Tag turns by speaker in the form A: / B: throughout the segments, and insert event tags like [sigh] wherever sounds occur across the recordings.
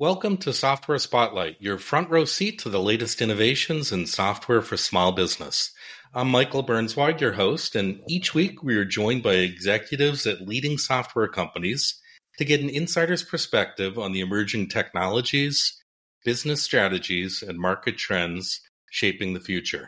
A: Welcome to Software Spotlight, your front row seat to the latest innovations in software for small business. I'm Michael Burnswide, your host, and each week we are joined by executives at leading software companies to get an insider's perspective on the emerging technologies, business strategies, and market trends shaping the future.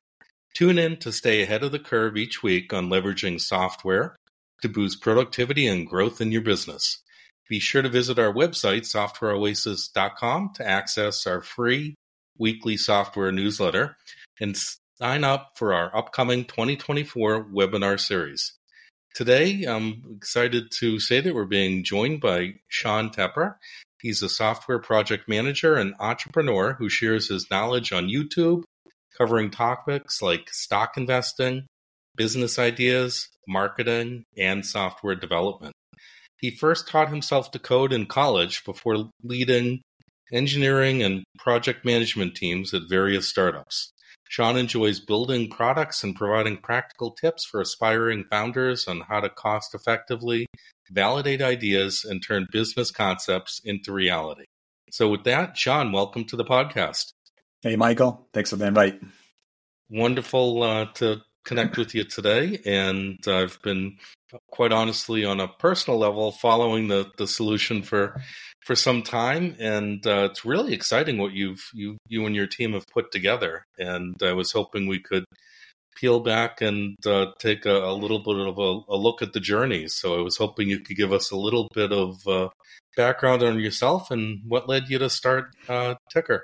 A: Tune in to stay ahead of the curve each week on leveraging software to boost productivity and growth in your business. Be sure to visit our website, softwareoasis.com, to access our free weekly software newsletter and sign up for our upcoming 2024 webinar series. Today, I'm excited to say that we're being joined by Sean Tepper. He's a software project manager and entrepreneur who shares his knowledge on YouTube, covering topics like stock investing, business ideas, marketing, and software development. He first taught himself to code in college before leading engineering and project management teams at various startups. Sean enjoys building products and providing practical tips for aspiring founders on how to cost effectively validate ideas and turn business concepts into reality. So, with that, Sean, welcome to the podcast.
B: Hey, Michael. Thanks for the invite.
A: Wonderful uh, to connect with you today. And I've been quite honestly on a personal level following the, the solution for for some time and uh, it's really exciting what you've you you and your team have put together and i was hoping we could peel back and uh, take a, a, little bit of a, a, look at the journey so i was hoping you could give us a little bit of uh, background on yourself and what led you to start uh, Tykr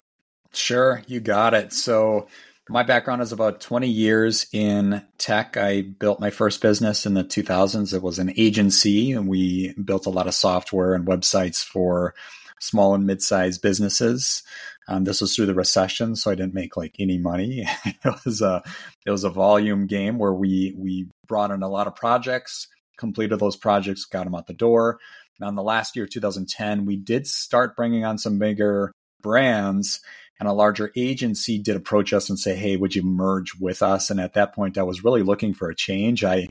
B: sure you got it so my background is about 20 years in tech. I built my first business in the 2000s. It was an agency, and we built a lot of software and websites for small and mid-sized businesses. Um, this was through the recession, so I didn't make like any money. [laughs] it was a it was a volume game where we we brought in a lot of projects, completed those projects, got them out the door. Now, in the last year, 2010, we did start bringing on some bigger brands and a larger agency did approach us and say, "Hey, would you merge with us?" And at that point, I was really looking for a change. I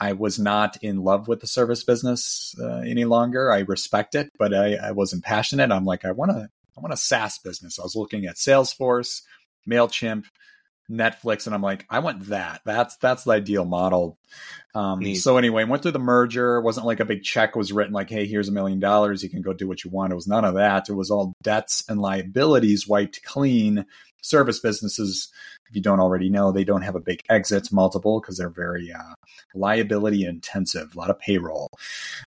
B: I was not in love with the service business uh, any longer. I respect it, but I, I wasn't passionate. I'm like, I want to I want a SaaS business. I was looking at Salesforce, Mailchimp, Netflix, and I'm like, I want that. That's that's the ideal model. Um, so anyway, went through the merger. It wasn't like a big check was written like, hey, here's a million dollars. You can go do what you want. It was none of that. It was all debts and liabilities wiped clean. Service businesses, if you don't already know, they don't have a big exit multiple because they're very uh, liability intensive, a lot of payroll.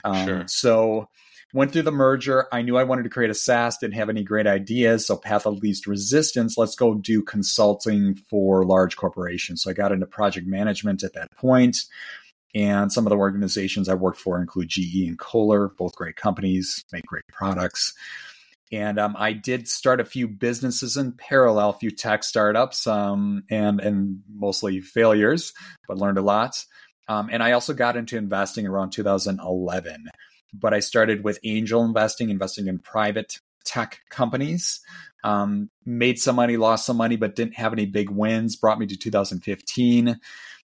B: Um, sure. So Went through the merger. I knew I wanted to create a SaaS, didn't have any great ideas. So, path of least resistance, let's go do consulting for large corporations. So, I got into project management at that point. And some of the organizations I worked for include GE and Kohler, both great companies, make great products. And um, I did start a few businesses in parallel, a few tech startups, um, and and mostly failures, but learned a lot. Um, and I also got into investing around 2011 but I started with angel investing, investing in private tech companies. Um, made some money, lost some money, but didn't have any big wins. Brought me to 2015.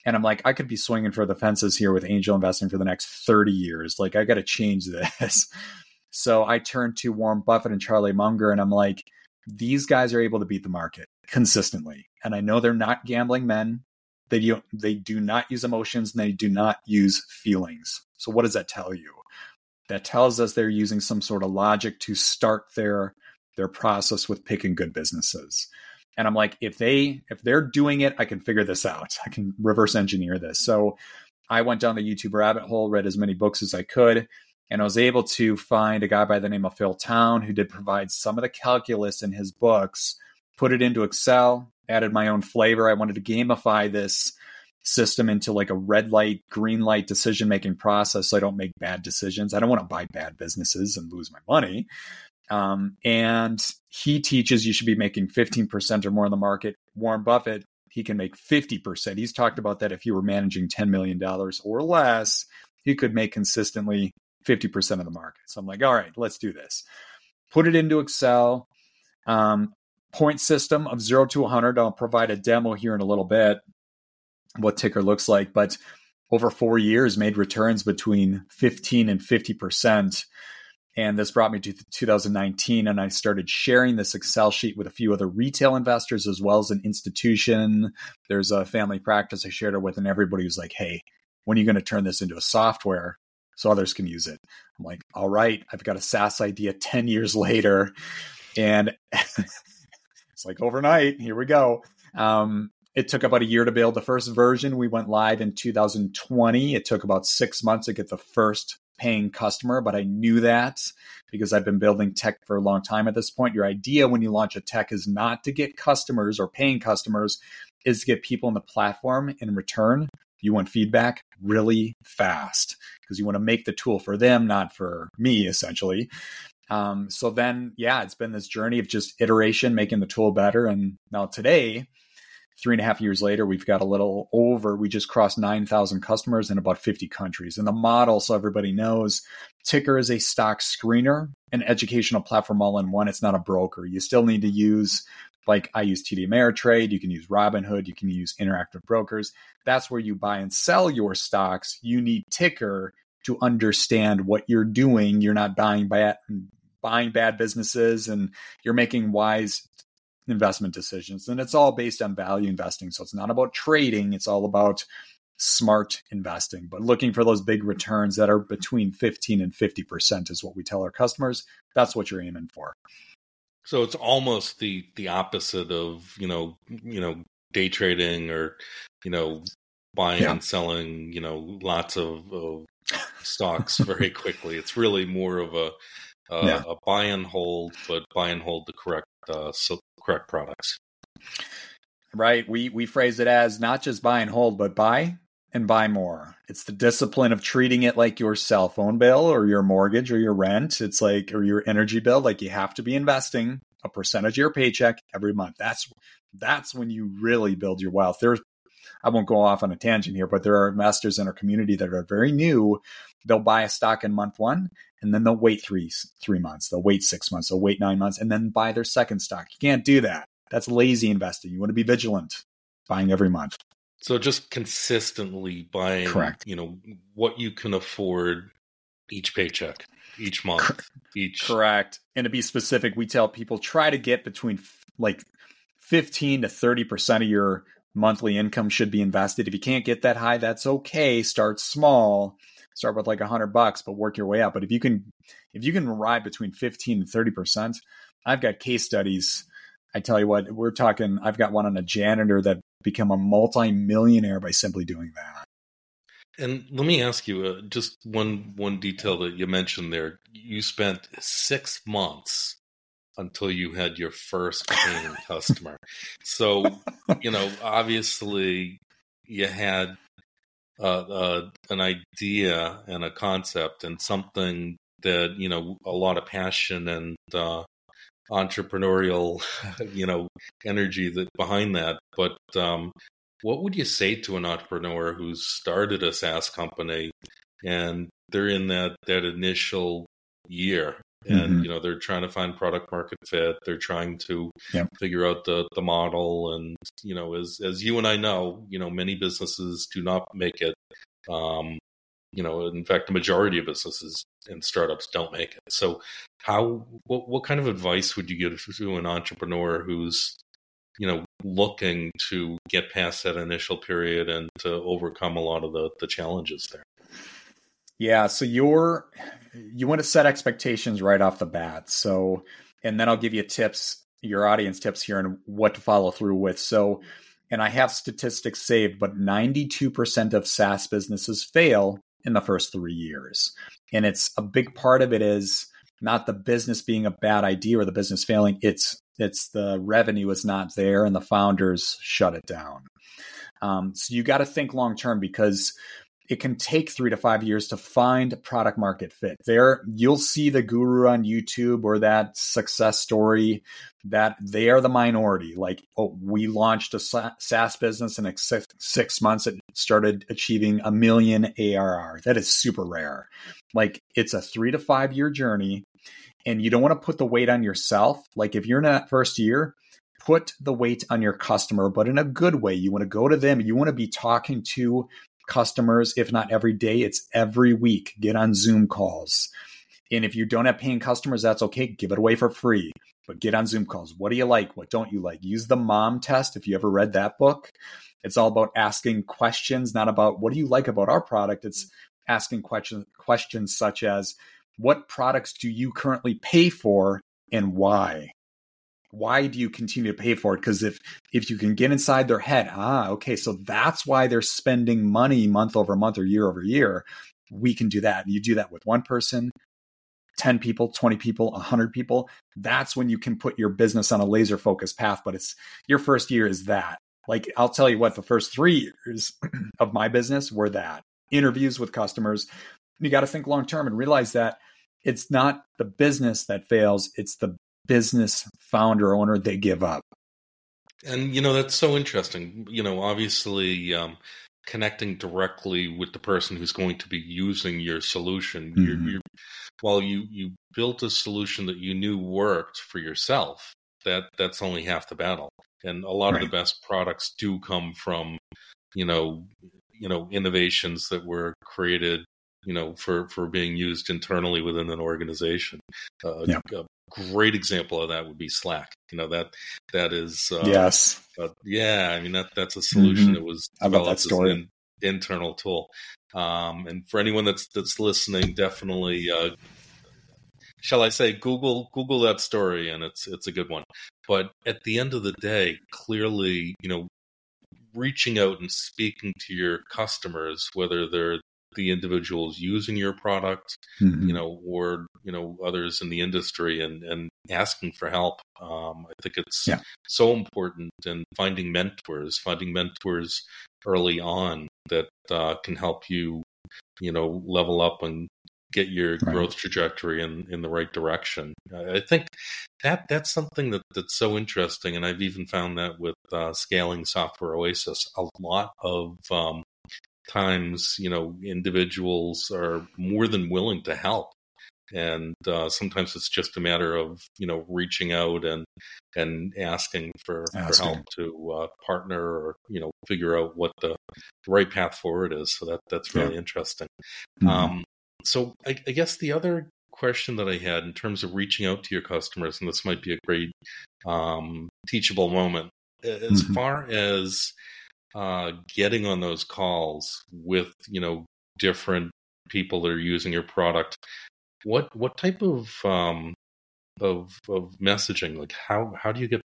B: And I'm like, I could be swinging for the fences here with angel investing for the next 30 years. Like, I got to change this. [laughs] so I turned to Warren Buffett and Charlie Munger, and I'm like, these guys are able to beat the market consistently. And I know they're not gambling men. They do, they do not use emotions and they do not use feelings. So, what does that tell you? That tells us they're using some sort of logic to start their their process with picking good businesses. And I'm like, if they if they're doing it, I can figure this out. [laughs] I can reverse engineer this. So I went down the YouTube rabbit hole, read as many books as I could, and I was able to find a guy by the name of Phil Town who did provide some of the calculus in his books, put it into Excel, added my own flavor. I wanted to gamify this system into like a red light, green light decision making process so I don't make bad decisions. I don't want to buy bad businesses and lose my money. Um, and he teaches you should be making 15% or more in the market. Warren Buffett, he can make 50%. He's talked about that if you were managing $10 million or less, he could make consistently 50% of the market. So I'm like, all right, let's do this. Put it into Excel. Um, point system of zero to 100. I'll provide a demo here in a little bit what Tykr looks like, but over four years made returns between 15 and 50%. And this brought me to 2019, and I started sharing this Excel sheet with a few other retail investors as well as an institution. There's a family practice I shared it with, and everybody was like, hey, when are you going to turn this into a software so others can use it? I'm like, all right, I've got a SaaS idea 10 years later. And [laughs] it's like overnight, here we go. Um, it took about a year to build the first version. We went live in 2020. It took about six months to get the first paying customer, but I knew that because I've been building tech for a long time at this point. Your idea when you launch a tech is not to get customers or paying customers, is to get people on the platform in return. You want feedback really fast because you want to make the tool for them, not for me, essentially. Um, so then, yeah, it's been this journey of just iteration, making the tool better. And now today, three and a half years later, we've got a little over, we just crossed 9,000 customers in about 50 countries. And the model, so everybody knows, Tykr is a stock screener, an educational platform all in one. It's not a broker. You still need to use, like I use TD Ameritrade, you can use Robinhood, you can use Interactive Brokers. That's where you buy and sell your stocks. You need Tykr to understand what you're doing. You're not buying bad, buying bad businesses and you're making wise investment decisions. And it's all based on value investing. So it's not about trading, it's all about smart investing, but looking for those big returns that are between 15 and 50% is what we tell our customers. That's what you're aiming for.
A: So it's almost the the opposite of, you know, you know, day trading or, you know, buying yeah. and selling, you know, lots of, of stocks [laughs] very quickly. It's really more of a uh, yeah. a buy and hold, but buy and hold the correct uh, so correct products.
B: Right. We we phrase it as not just buy and hold, but buy and buy more. It's the discipline of treating it like your cell phone bill or your mortgage or your rent. It's like or your energy bill. Like you have to be investing a percentage of your paycheck every month. That's that's when you really build your wealth. There's I won't go off on a tangent here, but there are investors in our community that are very new. They'll buy a stock in month one and then they'll wait three three months. They'll wait six months. They'll wait nine months and then buy their second stock. You can't do that. That's lazy investing. You want to be vigilant, buying every month.
A: So just consistently buying, correct? You know what you can afford each paycheck, each month, each
B: correct. And to be specific, we tell people try to get between like fifteen to thirty percent of your monthly income should be invested. If you can't get that high, that's okay. Start small. Start with like a hundred bucks, but work your way up. But if you can, if you can ride between 15 and 30 percent, I've got case studies. I tell you what, we're talking, I've got one on a janitor that become a multi-millionaire by simply doing that.
A: And let me ask you uh, just one one detail that you mentioned there. You spent six months until you had your first paying [laughs] customer. So, you know, obviously you had uh, uh, an idea and a concept and something that, you know, a lot of passion and uh, entrepreneurial, [laughs] you know, energy that behind that. But um, what would you say to an entrepreneur who's started a SaaS company and they're in that, that initial year and mm-hmm. you know they're trying to find product market fit. They're trying to yep. figure out the the model. And you know as as you and I know you know many businesses do not make it. Um you know in fact the majority of businesses and startups don't make it. So how what what kind of advice would you give to an entrepreneur who's you know looking to get past that initial period and to overcome a lot of the the challenges there
B: yeah, so you're you want to set expectations right off the bat. So, and then I'll give you tips, your audience tips here on what to follow through with. So, and I have statistics saved, but 92% of SaaS businesses fail in the first three years. And it's a big part of it is not the business being a bad idea or the business failing. It's it's the revenue is not there and the founders shut it down. Um, so you got to think long term because it can take three to five years to find product market fit. There, you'll see the guru on YouTube or that success story that they are the minority. Like, oh, we launched a SaaS business in six months it started achieving a million ARR. That is super rare. Like, it's a three to five year journey, and you don't want to put the weight on yourself. Like, if you're in that first year, put the weight on your customer, but in a good way. You want to go to them. You want to be talking to customers, if not every day, it's every week. Get on Zoom calls And if you don't have paying customers, that's okay. Give it away for free. But get on Zoom calls. What do you like? What don't you like? Use the mom test if you ever read that book. It's all about asking questions, not about what do you like about our product. It's asking questions questions such as what products do you currently pay for and why? Why do you continue to pay for it? Because if if you can get inside their head, ah, okay, so that's why they're spending money month over month or year over year. We can do that. You do that with one person, 10 people, 20 people, 100 people, that's when you can put your business on a laser focused path. But it's your first year is that. Like, I'll tell you what, the first three years [clears throat] of my business were that interviews with customers. You got to think long term and realize that it's not the business that fails, it's the business founder owner they give up.
A: And, you know, that's so interesting. You know, obviously, um, connecting directly with the person who's going to be using your solution. Mm-hmm. You're, you're, while you, you built a solution that you knew worked for yourself, that that's only half the battle. And a lot right. of the best products do come from, you know, you know, innovations that were created, you know, for for being used internally within an organization. Uh, yeah. A great example of that would be Slack. You know that that is
B: uh, yes,
A: uh, yeah. I mean that that's a solution mm-hmm. that was developed that an internal tool. Um, and for anyone that's that's listening, definitely uh, shall I say, Google Google that story, and it's it's a good one. But at the end of the day, clearly, you know, reaching out and speaking to your customers, whether they're the individuals using your product, mm-hmm. you know, or you know others in the industry, and and asking for help. Um, I think it's yeah. so important, and finding mentors, finding mentors early on that uh, can help you, you know, level up and get your right. growth trajectory in, in the right direction. I think that that's something that, that's so interesting, and I've even found that with uh, scaling Software Oasis, a lot of um, times, you know, individuals are more than willing to help, and uh, sometimes it's just a matter of you know reaching out and and asking for, asking. for help to uh, partner or you know figure out what the, the right path forward is. So that that's really yeah. interesting. Mm-hmm. Um, so I, I, guess the other question that I had in terms of reaching out to your customers, and this might be a great um, teachable moment, as mm-hmm. far as uh, getting on those calls with you know different people that are using your product, what what type of um, of of messaging like how how do you get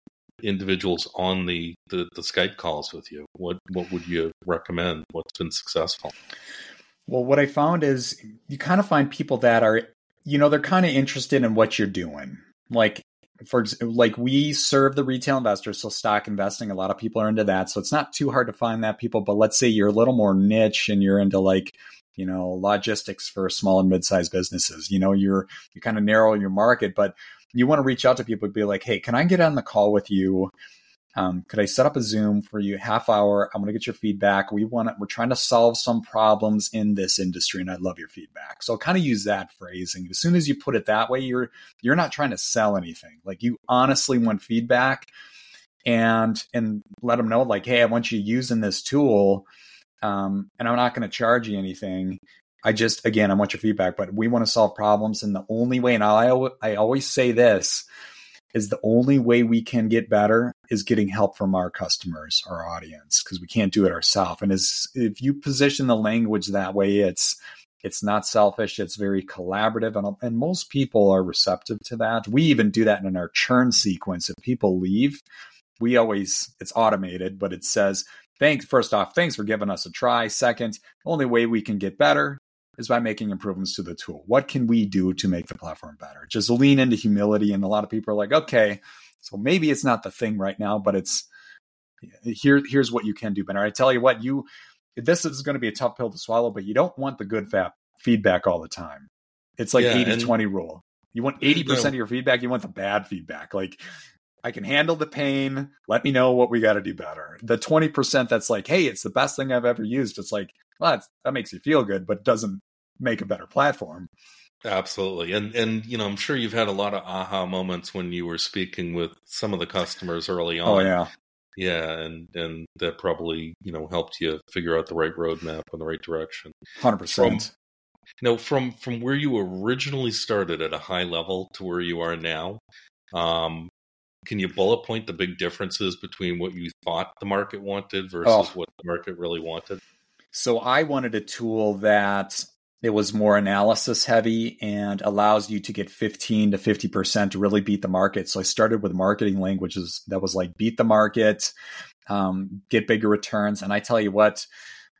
A: individuals on the, the the Skype calls with you? What what would you recommend? What's been successful?
B: Well, what I found is you kind of find people that are, you know, they're kind of interested in what you're doing. Like, for like we serve the retail investors, so stock investing, a lot of people are into that. So it's not too hard to find that people. But let's say you're a little more niche and you're into like, you know, logistics for small and mid-sized businesses. You know, you're you kind of narrow your market, but you want to reach out to people and be like, hey, can I get on the call with you? Um, could I set up a Zoom for you, half hour? I'm going to get your feedback. We want to, we're trying to solve some problems in this industry, and I'd love your feedback. So kind of use that phrasing. As soon as you put it that way, you're you're not trying to sell anything. Like you honestly want feedback, and and let them know like, hey, I want you using this tool, um, and I'm not going to charge you anything. I just again, I want your feedback, but we want to solve problems, and the only way, and I I always say this is the only way we can get better is getting help from our customers, our audience, because we can't do it ourselves. And as if you position the language that way, it's it's not selfish. It's very collaborative, and, and most people are receptive to that. We even do that in our churn sequence. If people leave, we always it's automated, but it says thanks. First off, thanks for giving us a try. Second, only way we can get better is by making improvements to the tool. What can we do to make the platform better? Just lean into humility. And a lot of people are like, okay, so maybe it's not the thing right now, but it's here. Here's what you can do better. I tell you what, you this is going to be a tough pill to swallow, but you don't want the good feedback all the time. It's like yeah, 80 20 rule. You want 80% of your feedback, you want the bad feedback. Like I can handle the pain. Let me know what we got to do better. The 20% that's like, hey, it's the best thing I've ever used. It's like, well, that makes you feel good, but doesn't make a better platform.
A: Absolutely. And and you know, I'm sure you've had a lot of aha moments when you were speaking with some of the customers early oh,
B: on. Oh yeah.
A: Yeah, and and that probably, you know, helped you figure out the right roadmap and the right direction.
B: 100%.
A: Now, from from where you originally started at a high level to where you are now, um, can you bullet point the big differences between what you thought the market wanted versus oh. what the market really wanted?
B: So I wanted a tool that it was more analysis heavy and allows you to get 15 to 50% to really beat the market. So I started with marketing languages that was like beat the market, um, get bigger returns. And I tell you what,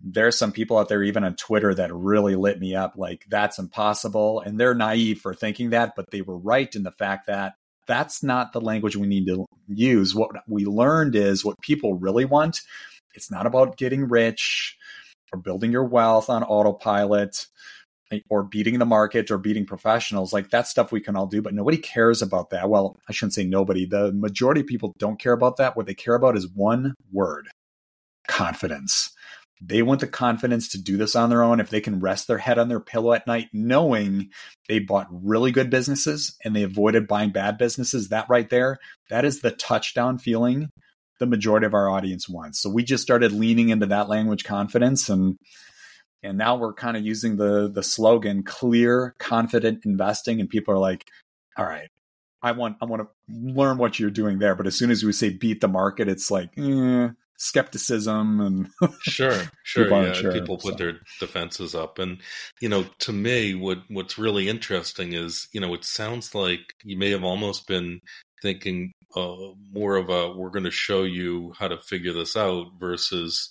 B: there's some people out there, even on Twitter, that really lit me up like that's impossible. And they're naive for thinking that, but they were right in the fact that that's not the language we need to use. What we learned is what people really want. It's not about getting rich or building your wealth on autopilot eh, or beating the market or beating professionals like that stuff we can all do but nobody cares about that. Well i shouldn't say nobody. The majority of people don't care about that. What they care about is one word confidence. They want the confidence to do this on their own. If they can rest their head on their pillow at night knowing they bought really good businesses and they avoided buying bad businesses that right there that is the touchdown feeling the majority of our audience wants. So we just started leaning into that language confidence and and now we're kind of using the the slogan clear confident investing and people are like all right I want I want to learn what you're doing there but as soon as we say beat the market it's like eh, skepticism and [laughs]
A: sure sure yeah sure, people put so. their defenses up and you know to me what what's really interesting is you know it sounds like you may have almost been thinking uh, more of a we're going to show you how to figure this out versus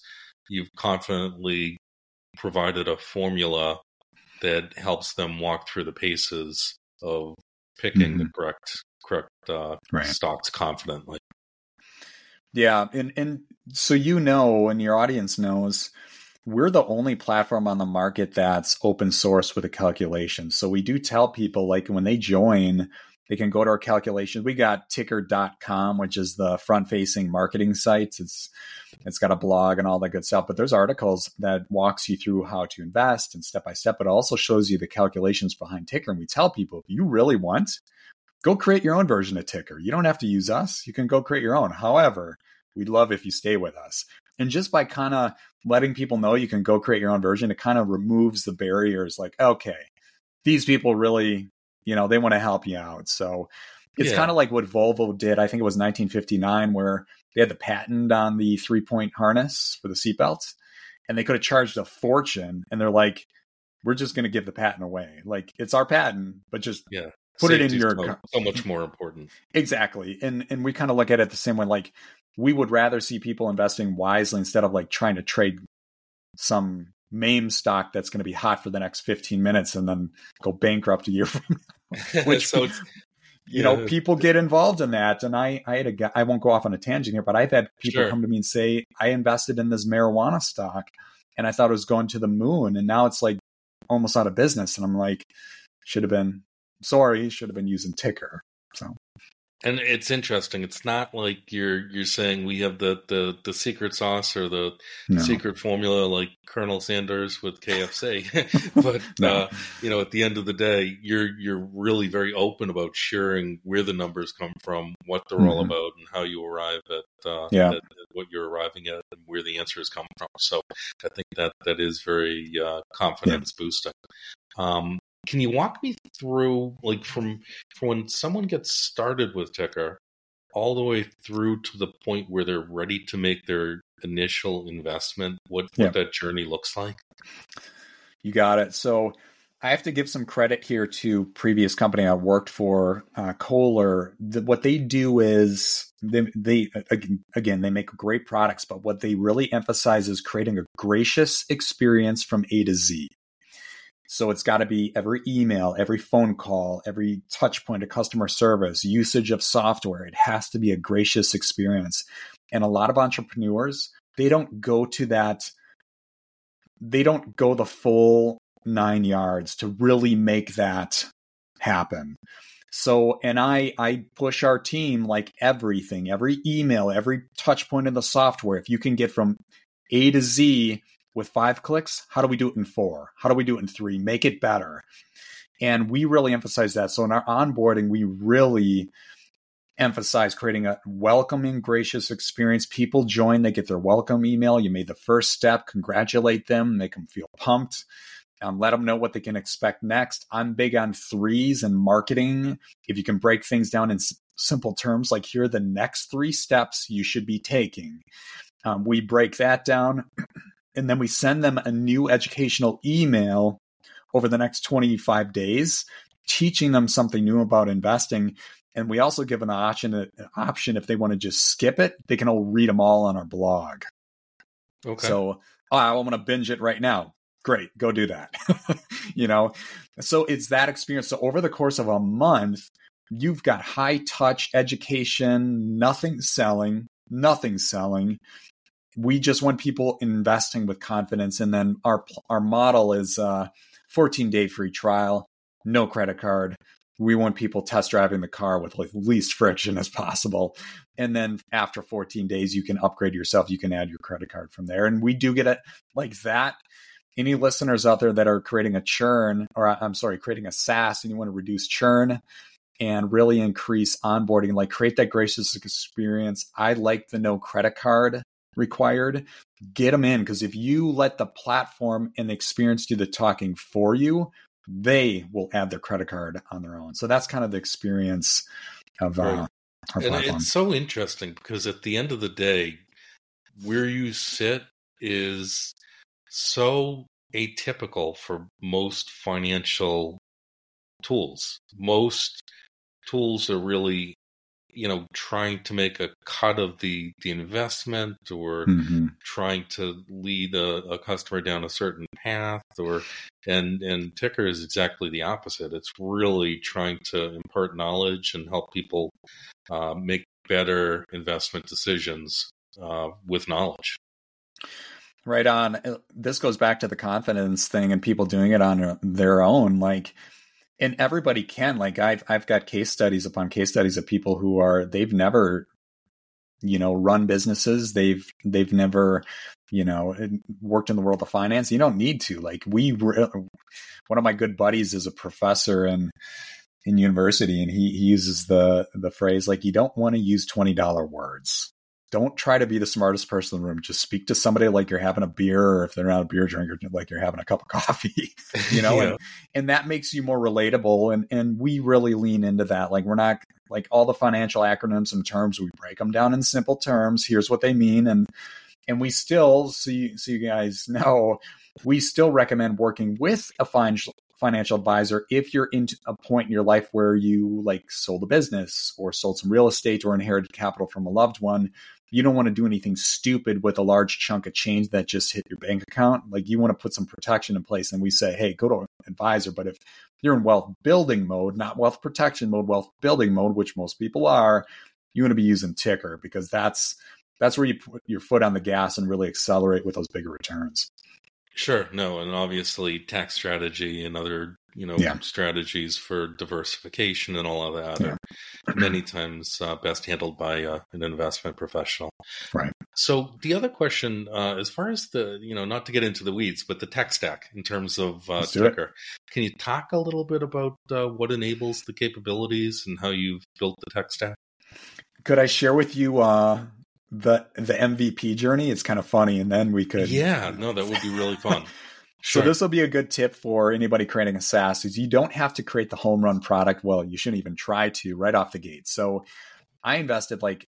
A: you've confidently provided a formula that helps them walk through the paces of picking mm-hmm. the correct correct uh, right. stocks confidently.
B: Yeah, and and so you know, and your audience knows, we're the only platform on the market that's open source with a calculation. So we do tell people like when they join, they can go to our calculations. We got tykr.com, which is the front facing marketing site. It's it's got a blog and all that good stuff. But there's articles that walks you through how to invest and step by step, but also shows you the calculations behind Tykr. And we tell people if you really want, go create your own version of Tykr. You don't have to use us. You can go create your own. However, we'd love if you stay with us. And just by kind of letting people know you can go create your own version, it kind of removes the barriers like, okay, these people really you know, they want to help you out. So it's yeah. kind of like what Volvo did. I think it was 1959, where they had the patent on the three point harness for the seatbelts and they could have charged a fortune. And they're like, "We're just going to give the patent away. Like it's our patent, but just
A: yeah,
B: put Safety it in your
A: so, so much more important."
B: Exactly, and and we kind of look at it the same way. Like we would rather see people investing wisely instead of like trying to trade some meme stock that's going to be hot for the next 15 minutes and then go bankrupt a year from now. [laughs] Which, so you yeah. know, people get involved in that. And I, I had a guy, I won't go off on a tangent here, but I've had people sure. come to me and say, I invested in this marijuana stock and I thought it was going to the moon. And now it's like almost out of business. And I'm like, should have been, sorry, should have been using Tykr. So
A: and it's interesting. It's not like you're you're saying we have the the, the secret sauce or the no. secret formula like Colonel Sanders with KFC. [laughs] [laughs] but no. uh, you know, at the end of the day, you're you're really very open about sharing where the numbers come from, what they're mm-hmm. all about, and how you arrive at, uh, yeah. At, at, what you're arriving at, and where the answers come from. So I think that that is very uh, confidence yeah. boosting. Um, can you walk me through, like, from from when someone gets started with Tykr all the way through to the point where they're ready to make their initial investment? What yeah. what that journey looks like?
B: You got it. So I have to give some credit here to previous company I worked for, uh, Kohler. The, what they do is they, they again they make great products, but what they really emphasize is creating a gracious experience from A to Z. So it's got to be every email, every phone call, every touch point of customer service, usage of software. It has to be a gracious experience. And a lot of entrepreneurs, they don't go to that, they don't go the full nine yards to really make that happen. So, and I, I push our team like everything, every email, every touch point in the software. If you can get from A to Z with five clicks, how do we do it in four? How do we do it in three? Make it better. And we really emphasize that. So in our onboarding, we really emphasize creating a welcoming, gracious experience. People join, they get their welcome email. You made the first step, congratulate them, make them feel pumped. um, let them know what they can expect next. I'm big on threes and marketing. If you can break things down in s- simple terms, like here are the next three steps you should be taking. Um, we break that down [clears throat] and then we send them a new educational email over the next 25 days, teaching them something new about investing. And we also give an option, an option if they want to just skip it, they can all read them all on our blog. Okay. So oh, I want to binge it right now. Great, go do that. [laughs] you know, so it's that experience. So over the course of a month, you've got high touch education, nothing selling, nothing selling. We just want people investing with confidence, and then our our model is uh, 14 day free trial, no credit card, we want people test driving the car with like least friction as possible. And then after 14 days you can upgrade yourself. You can add your credit card from there. And we do get it like that. Any listeners out there that are creating a churn or i'm sorry creating a saas and you want to reduce churn and really increase onboarding like create that gracious experience. I like the no credit card required get them in because if you let the platform and the experience do the talking for you they will add their credit card on their own. So that's kind of the experience of right. uh,
A: our and platform. It's so interesting because at the end of the day, where you sit is so atypical for most financial tools. Most tools are really you know trying to make a cut of the the investment or mm-hmm. trying to lead a, a, customer down a certain path or and and ticker is exactly the opposite. It's really trying to impart knowledge and help people uh, make better investment decisions uh, with knowledge.
B: Right on. This goes back to the confidence thing and people doing it on their own. Like and everybody can like I've I've got case studies upon case studies of people who are they've never you know run businesses. They've they've never you know worked in the world of finance. You don't need to. Like we one of my good buddies is a professor in in university and he, he uses the the phrase like you don't want to use $20 words don't try to be the smartest person in the room. Just speak to somebody like you're having a beer, or if they're not a beer drinker, like you're having a cup of coffee, [laughs] you know, [laughs] yeah. and, and that makes you more relatable. And, and we really lean into that. Like we're not like all the financial acronyms and terms, we break them down in simple terms. Here's what they mean. And, and we still, so you, so you guys [laughs] know, we still recommend working with a financial financial advisor if you're into a point in your life where you like sold a business or sold some real estate or inherited capital from a loved one you don't want to do anything stupid with a large chunk of change that just hit your bank account. Like you want to put some protection in place. And we say, hey, go to an advisor. But if you're in wealth building mode, not wealth protection mode, wealth building mode, which most people are, you want to be using Tykr because that's that's where you put your foot on the gas and really accelerate with those bigger returns.
A: Sure, no, and obviously tax strategy and other you know yeah. strategies for diversification and all of that yeah. are many times uh, best handled by uh, an investment professional.
B: Right.
A: So the other question, uh, as far as the you know, not to get into the weeds, but the tech stack in terms of uh, Tykr, can you talk a little bit about uh, what enables the capabilities and how you've built the tech stack?
B: Could I share with you uh, the the MVP journey. It's kind of funny, and then we could.
A: Yeah, no, that would be really fun. [laughs]
B: Sure. So this will be a good tip for anybody creating a SaaS is you don't have to create the home run product. Well, you shouldn't even try to right off the gate. So I invested like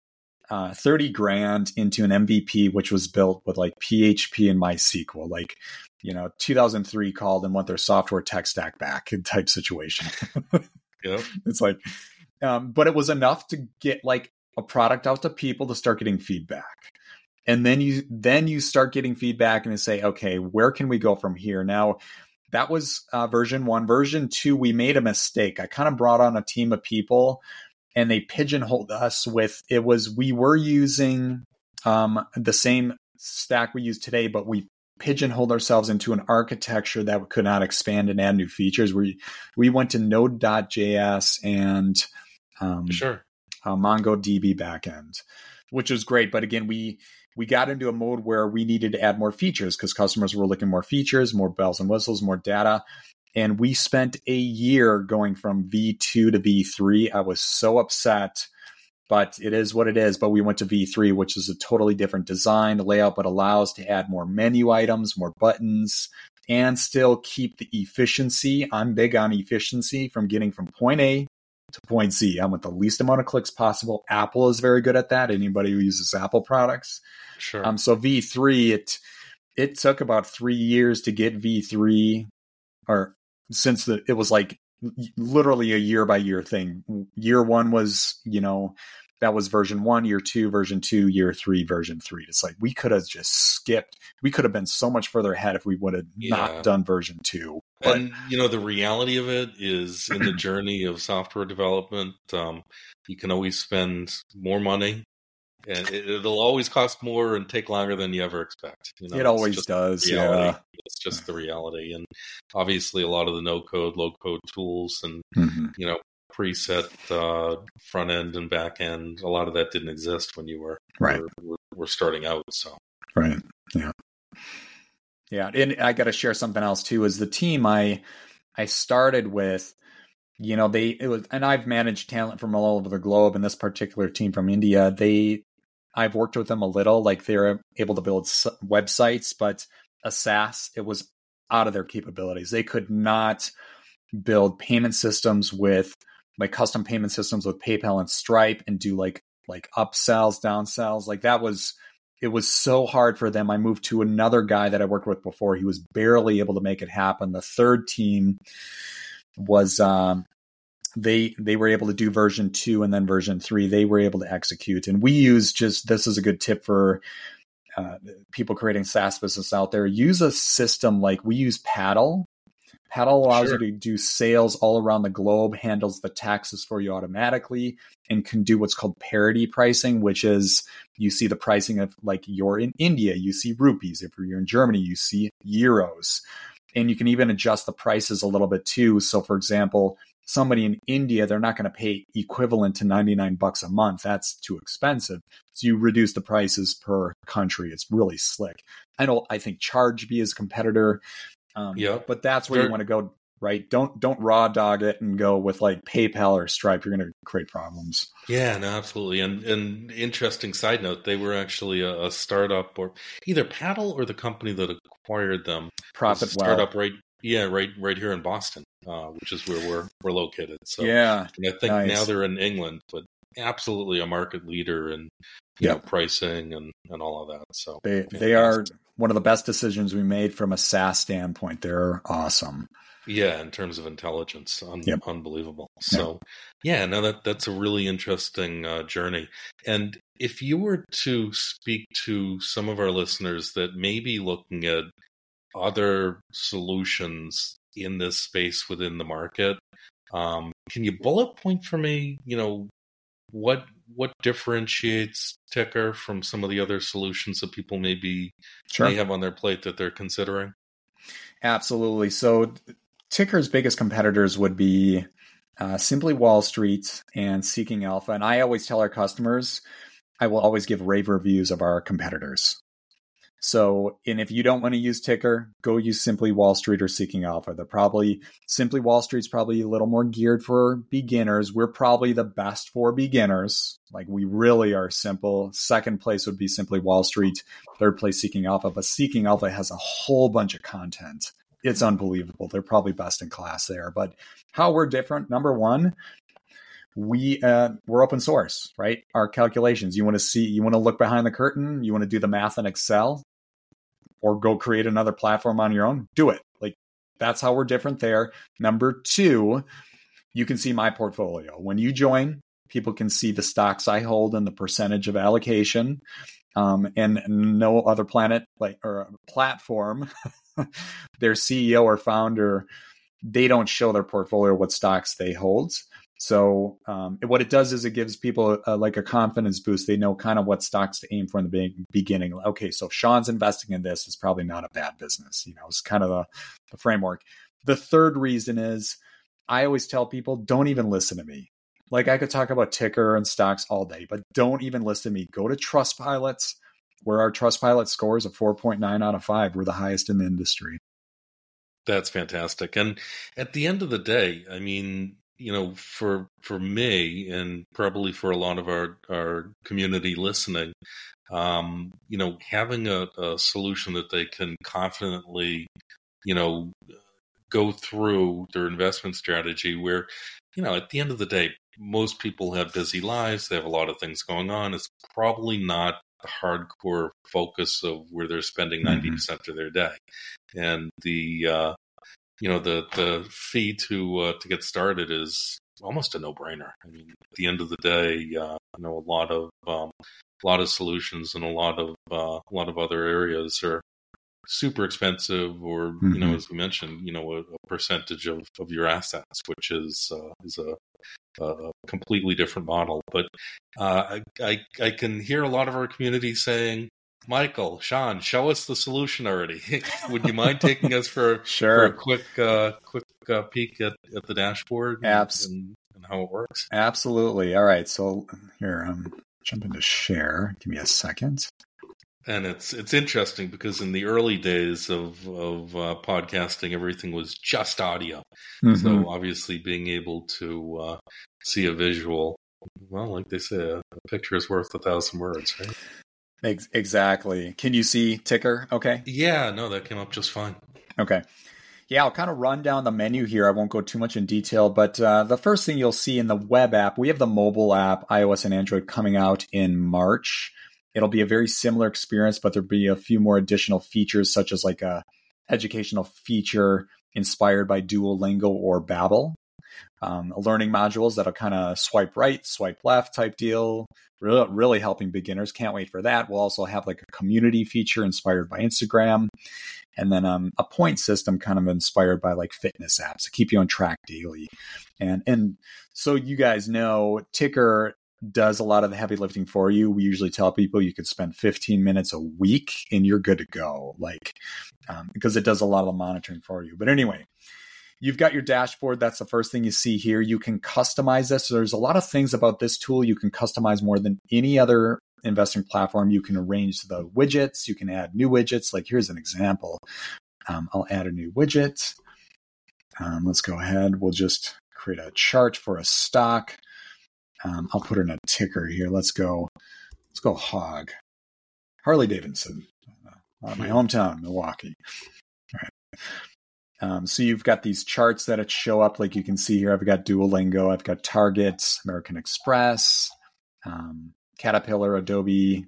B: uh, 30 grand into an MVP, which was built with like PHP and MySQL, like, you know, 2003 called and want their software tech stack back in [laughs] type situation.
A: yep.
B: It's like, um, but it was enough to get like a product out to people to start getting feedback. And then you then you start getting feedback and say okay where can we go from here? Now that was uh, version one. Version two we made a mistake. I kind of brought on a team of people and they pigeonholed us with it was we were using um, the same stack we use today but we pigeonholed ourselves into an architecture that could not expand and add new features. We we went to node.js and
A: um, sure
B: uh, MongoDB backend, which was great. But again, we we got into a mode where we needed to add more features because customers were looking more features, more bells and whistles, more data. And we spent a year going from V2 to V3. I was so upset, but it is what it is. But we went to V3, which is a totally different design layout, but allows to add more menu items, more buttons, and still keep the efficiency. I'm big on efficiency from getting from point A to point Z. I want the least amount of clicks possible. Apple is very good at that. Anybody who uses Apple products.
A: Sure.
B: Um, so V3, it it took about three years to get V3, or since the it was like literally a year by year thing. Year one was, you know, that was version one, year two, version two, year three, version three. It's like we could have just skipped. We could have been so much further ahead if we would have yeah. not done version two.
A: But, and you know, the reality of it is in the journey of software development, um, you can always spend more money and it, will always cost more and take longer than you ever expect. You
B: know, it always does. Yeah,
A: it's just [sighs] the reality, and obviously a lot of the no code, low code tools, and mm-hmm. you know, preset uh, front end and back end. A lot of that didn't exist when you were
B: right.
A: Were, were, were starting out. So
B: right, yeah, yeah. And I got to share something else too. Is the team I I started with you know they it was and i've managed talent from all over the globe and this particular team from india they I've worked with them a little. Like they're able to build websites, but a SaaS, it was out of their capabilities. They could not build payment systems with like custom payment systems with PayPal and Stripe and do like like upsells, downsells. Like that was it was so hard for them. I moved to another guy that I worked with before. He was barely able to make it happen. The third team was um, they they were able to do version two and then version three they were able to execute and we use just this is a good tip for uh, people creating SaaS business out there. Use a system like we use Paddle. Paddle allows sure. you to do sales all around the globe, handles the taxes for you automatically, and can do what's called parity pricing, which is you see the pricing of like you're in India, you see rupees. If you're in Germany, you see euros. And you can even adjust the prices a little bit too. So, for example, somebody in India, they're not going to pay equivalent to 99 bucks a month. That's too expensive. So you reduce the prices per country. It's really slick. I know I think Chargebee is a competitor. Um, yeah, but that's where you want to go, right? Don't don't raw dog it and go with like PayPal or Stripe. You're going to create problems.
A: Yeah, no, absolutely. And and interesting side note, they were actually a, a startup or either Paddle or the company that acquired them.
B: Profit
A: startup right yeah, right, right here in Boston, uh, which is where we're we're located. So
B: yeah,
A: I think nice. now they're in England, but absolutely a market leader in you yep. know pricing and and all of that. So
B: they they are one of the best decisions we made from a SaaS standpoint. They're awesome.
A: Yeah, in terms of intelligence, un- yep. unbelievable. So, yep. yeah, no, that that's a really interesting uh, journey. And if you were to speak to some of our listeners that may be looking at other solutions in this space within the market. Um, can you bullet point for me? You know what what differentiates Tykr from some of the other solutions that people may be sure. may have on their plate that they're considering?
B: Absolutely. So Tykr's biggest competitors would be uh, Simply Wall Street and Seeking Alpha. And I always tell our customers, I will always give rave reviews of our competitors. So, and if you don't want to use Tykr, go use Simply Wall Street or Seeking Alpha. They're probably Simply Wall Street's probably a little more geared for beginners. We're probably the best for beginners. Like we really are simple. Second place would be Simply Wall Street. Third place Seeking Alpha, but Seeking Alpha has a whole bunch of content. It's unbelievable. They're probably best in class there. But how we're different, number one, we uh, we're open source, right? Our calculations. You want to see, you want to look behind the curtain, you want to do the math in Excel, or go create another platform on your own. Do it. Like that's how we're different there. Number two, you can see my portfolio when you join. People can see the stocks I hold and the percentage of allocation. Um, and no other planet like or platform, [laughs] their CEO or founder, they don't show their portfolio what stocks they hold. So um, what it does is it gives people a, like a confidence boost. They know kind of what stocks to aim for in the beginning. Okay, so Sean's investing in this, it's probably not a bad business. You know, it's kind of the, the framework. The third reason is I always tell people don't even listen to me. Like I could talk about Tykr and stocks all day, but don't even listen to me. Go to Trust Pilots, where our Trustpilot scores a 4.9 out of 5. We're the highest in the industry.
A: That's fantastic. And at the end of the day, I mean, you know, for for me and probably for a lot of our our community listening, um, you know, having a, a solution that they can confidently you know, go through their investment strategy where, you know, at the end of the day, most people have busy lives. They have a lot of things going on. It's probably not the hardcore focus of where they're spending 90% mm-hmm. of their day. And the, uh, you know, the, the fee to, uh, to get started is almost a no brainer. I mean, at the end of the day, uh, you know, a lot of, um, a lot of solutions and a lot of, uh, a lot of other areas are, super expensive or mm-hmm. you know mm-hmm. as we mentioned you know a, a, percentage of, of your assets which is uh, is a, a, completely different model but uh, I, I, I can hear a lot of our community saying Michael, Sean, show us the solution already. [laughs] Would you mind taking us for,
B: sure. [laughs]
A: for a quick uh, quick uh, peek at, at the dashboard
B: Abs-
A: and, and, how it works?
B: Absolutely. All right. So here, um, jump into share. Give me a second
A: and it's it's interesting because in the early days of of uh, podcasting, everything was just audio. Mm-hmm. So obviously, being able to uh, see a visual, well, like they say, a, picture is worth a thousand words, right?
B: Ex- exactly. Can you see Tykr? Okay.
A: Yeah, no, that came up just fine.
B: Okay. Yeah, I'll kind of run down the menu here. I won't go too much in detail, but uh, the first thing you'll see in the web app, we have the mobile app, iOS and Android, coming out in March. It'll be a very similar experience, but there'll be a few more additional features, such as like a educational feature inspired by Duolingo or Babbel. Um, learning modules that'll kind of swipe right, swipe left type deal. Really, really helping beginners. Can't wait for that. We'll also have like a community feature inspired by Instagram, and then um, a point system kind of inspired by like fitness apps to keep you on track daily. And and so you guys know, Tykr does a lot of the heavy lifting for you. We usually tell people you could spend 15 minutes a week and you're good to go, like um, because it does a lot of the monitoring for you. But anyway, you've got your dashboard. That's the first thing you see here. You can customize this. There's a lot of things about this tool you can customize more than any other investing platform. You can arrange the widgets. You can add new widgets. Like here's an example. Um, I'll add a new widget. Um, let's go ahead. We'll just create a chart for a stock. Um, I'll put in a ticker here. Let's go. Let's go hog. Harley Davidson, uh, my hometown, Milwaukee. All right. Um, so you've got these charts that show up, like you can see here. I've got Duolingo, I've got Target, American Express, um, Caterpillar, Adobe,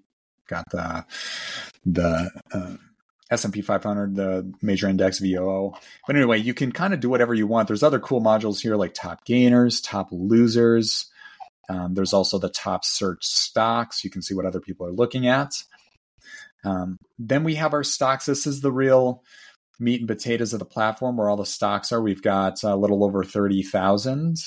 B: got the the uh, S&P 500, the major index VOO. But anyway, you can kind of do whatever you want. There's other cool modules here like top gainers, top losers, um, there's also the top search stocks. You can see what other people are looking at. Um, then we have our stocks. This is the real meat and potatoes of the platform where all the stocks are. We've got a little over 30,000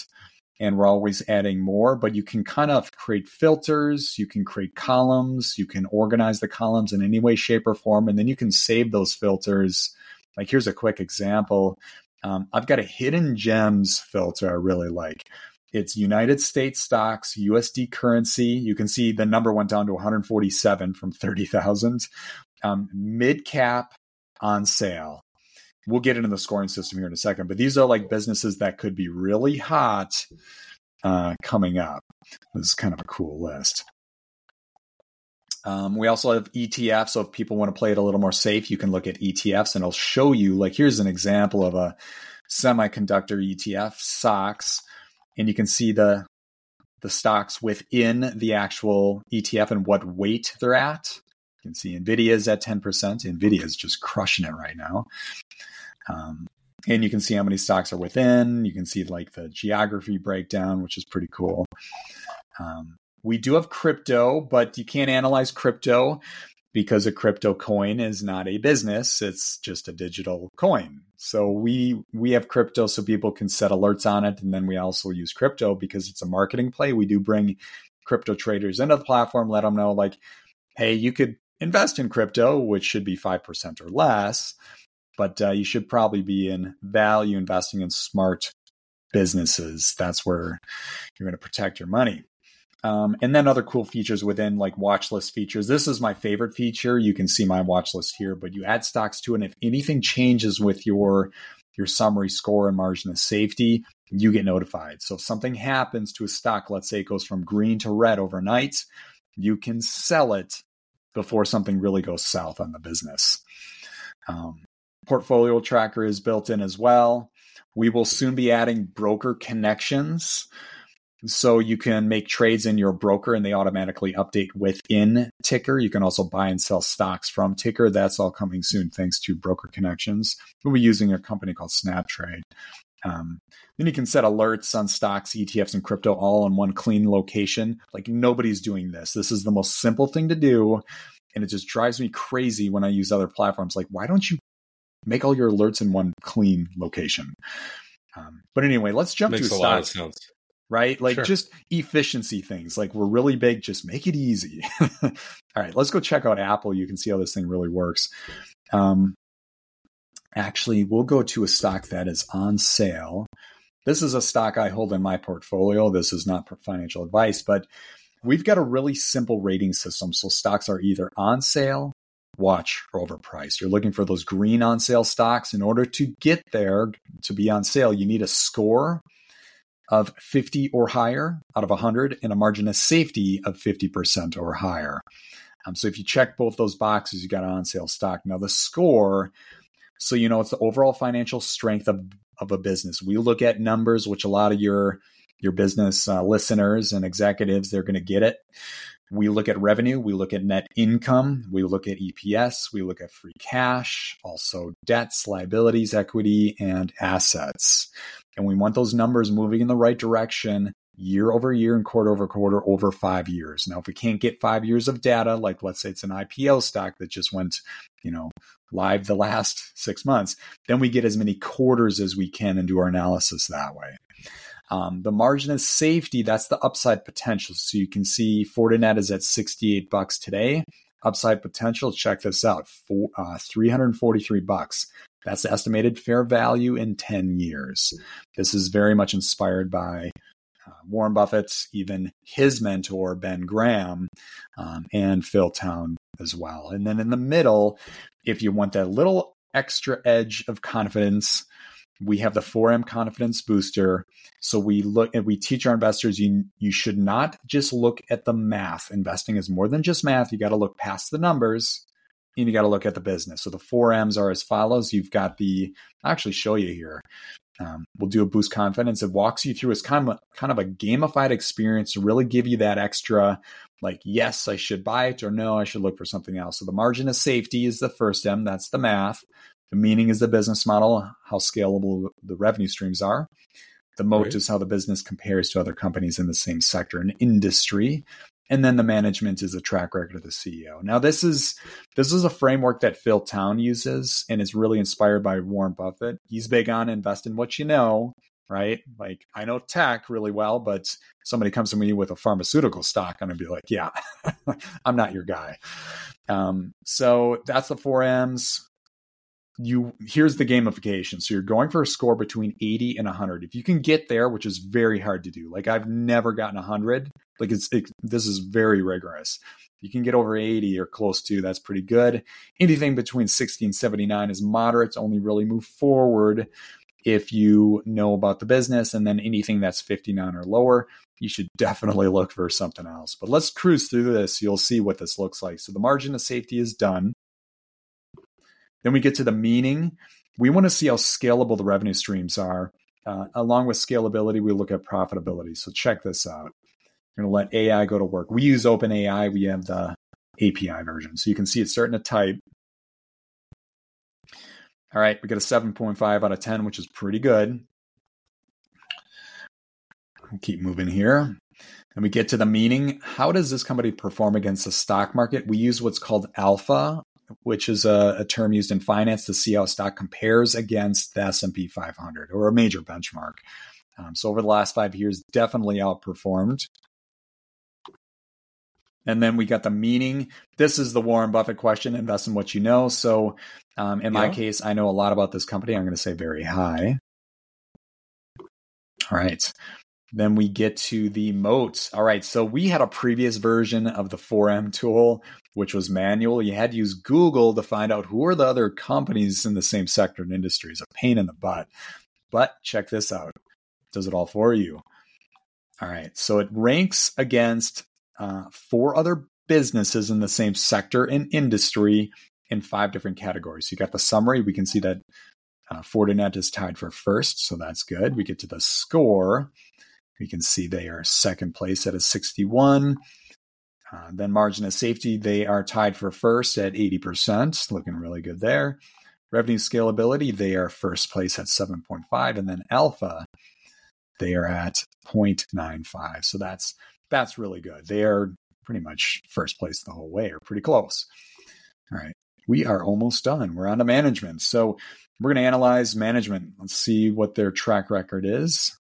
B: and we're always adding more, but you can kind of create filters, you can create columns, you can organize the columns in any way, shape, or form, and then you can save those filters. Like here's a quick example. Um, I've got a hidden gems filter I really like. It's United States stocks, USD currency. You can see the number went down to 147 from 30,000. Um, mid cap on sale. We'll get into the scoring system here in a second, but these are like businesses that could be really hot uh, coming up. This is kind of a cool list. Um, we also have ETFs. So if people want to play it a little more safe, you can look at ETFs and it'll show you, like, here's an example of a semiconductor ETF, SOX and you can see the the stocks within the actual ETF and what weight they're at. You can see Nvidia is at 10%. Nvidia is just crushing it right now. Um, and you can see how many stocks are within. You can see like the geography breakdown, which is pretty cool. Um, we do have crypto, but you can't analyze crypto because a crypto coin is not a business. It's just a digital coin. So we we have crypto so people can set alerts on it. And then we also use crypto because it's a marketing play. We do bring crypto traders into the platform let them know like hey you could invest in crypto which should be 5% or less but uh, you should probably be in value investing in smart businesses that's where you're going to protect your money um, and then other cool features within like watch list features. This is my favorite feature. You can see my watch list here, but you add stocks to it. And if anything changes with your your summary score and margin of safety, you get notified. So if something happens to a stock, let's say it goes from green to red overnight, you can sell it before something really goes south on the business. Um, Portfolio tracker is built in as well. We will soon be adding broker connections. So you can make trades in your broker and they automatically update within Tykr. You can also buy and sell stocks from Tykr. That's all coming soon thanks to broker connections. We'll be using a company called SnapTrade. Um, then you can set alerts on stocks, ETFs, and crypto all in one clean location. Like nobody's doing this. This is the most simple thing to do. And it just drives me crazy when I use other platforms. Like, why don't you make all your alerts in one clean location? Um, but anyway, let's jump
A: Makes
B: to
A: a lot of sense.
B: Right? Like
A: Sure.
B: just efficiency things. Like we're really big, just make it easy. [laughs] all right, let's go check out Apple. You can see how this thing really works. Um, actually, we'll go to a stock that is on sale. This is a stock I hold in my portfolio. This is not financial advice, but we've got a really simple rating system. So stocks are either on sale, watch, or overpriced. You're looking for those green on sale stocks. In order to get there to be on sale, you need a score of 50 or higher out of 100 and a margin of safety of 50% or higher. Um, so if you check both those boxes, you got an on sale stock. Now the score, so you know it's the overall financial strength of, of a business. We look at numbers, which a lot of your your business uh, listeners and executives they're going to get it. We look at revenue, we look at net income, we look at EPS, we look at free cash, also debts, liabilities, equity, and assets. And we want those numbers moving in the right direction year over year and quarter over quarter over five years. Now, if we can't get five years of data, like let's say it's an IPO stock that just went, you know, live the last six months, then we get as many quarters as we can and do our analysis that way. Um, the margin of safety, that's the upside potential. So you can see Fortinet is at 68 bucks today. Upside potential, check this out, uh, 343 bucks. That's the estimated fair value in 10 years. This is very much inspired by uh, Warren Buffett's, even his mentor, Ben Graham, um, and Phil Town as well. And then in the middle, if you want that little extra edge of confidence, we have the 4M confidence booster. So we look and we teach our investors you you should not just look at the math. Investing is more than just math. You got to look past the numbers and you got to look at the business. So the 4Ms are as follows. You've got the I'll actually show you here. Um, we'll do a boost confidence. It walks you through as kind of a, kind of a gamified experience to really give you that extra, like yes, I should buy it, or no, I should look for something else. So the margin of safety is the first M. That's the math. The meaning is the business model, how scalable the revenue streams are. The moat
A: Right.
B: is how the business compares to other companies in the same sector and industry. And then the management is the track record of the CEO. Now, this is this is a framework that Phil Town uses, and it's really inspired by Warren Buffett. He's big on invest in what you know, right? Like I know tech really well, but somebody comes to me with a pharmaceutical stock, and I'd be like, yeah, [laughs] I'm not your guy. Um, so that's the four M's you here's the gamification. So you're going for a score between 80 and 100. If you can get there, which is very hard to do, like I've never gotten 100. Like it's it, this is very rigorous. You can get over 80 or close to, that's pretty good. Anything between 60 and 79 is moderate. Only really move forward if you know about the business. And then anything that's 59 or lower, you should [laughs] definitely look for something else. But let's cruise through this. You'll see what this looks like. So the margin of safety is done. Then we get to the meaning. We want to see how scalable the revenue streams are. Uh, along with scalability, we look at profitability. So check this out. We're going to let AI go to work. We use OpenAI. We have the API version. So you can see it's starting to type. All right, we got a 7.5 out of 10, which is pretty good. We'll keep moving here. And we get to the meaning. How does this company perform against the stock market? We use what's called alpha, which is a, a, term used in finance to see how a stock compares against the S&P 500 or a major benchmark. Um, so over the last five years, definitely outperformed. And then we got the meaning. This is the Warren Buffett question: invest in what you know. So, um, in my case, I know a lot about this company. I'm going to say very high. All right. Then we get to the moats. All right. So we had a previous version of the 4M tool, which was manual. You had to use Google to find out who are the other companies in the same sector and industry. It's a pain in the butt. But check this out. It does it all for you. All right. So it ranks against uh, four other businesses in the same sector and industry in five different categories. You got the summary. We can see that uh, Fortinet is tied for first, so that's good. We get to the score. We can see they are second place at a 61. Uh, then margin of safety, they are tied for first at 80%, looking really good there. Revenue scalability, they are first place at 7.5. And then alpha, they are at 0.95. So that's that's really good. They are pretty much first place the whole way or pretty close. All right. We are almost done. We're on to management. So we're going to analyze management. Let's see what their track record is.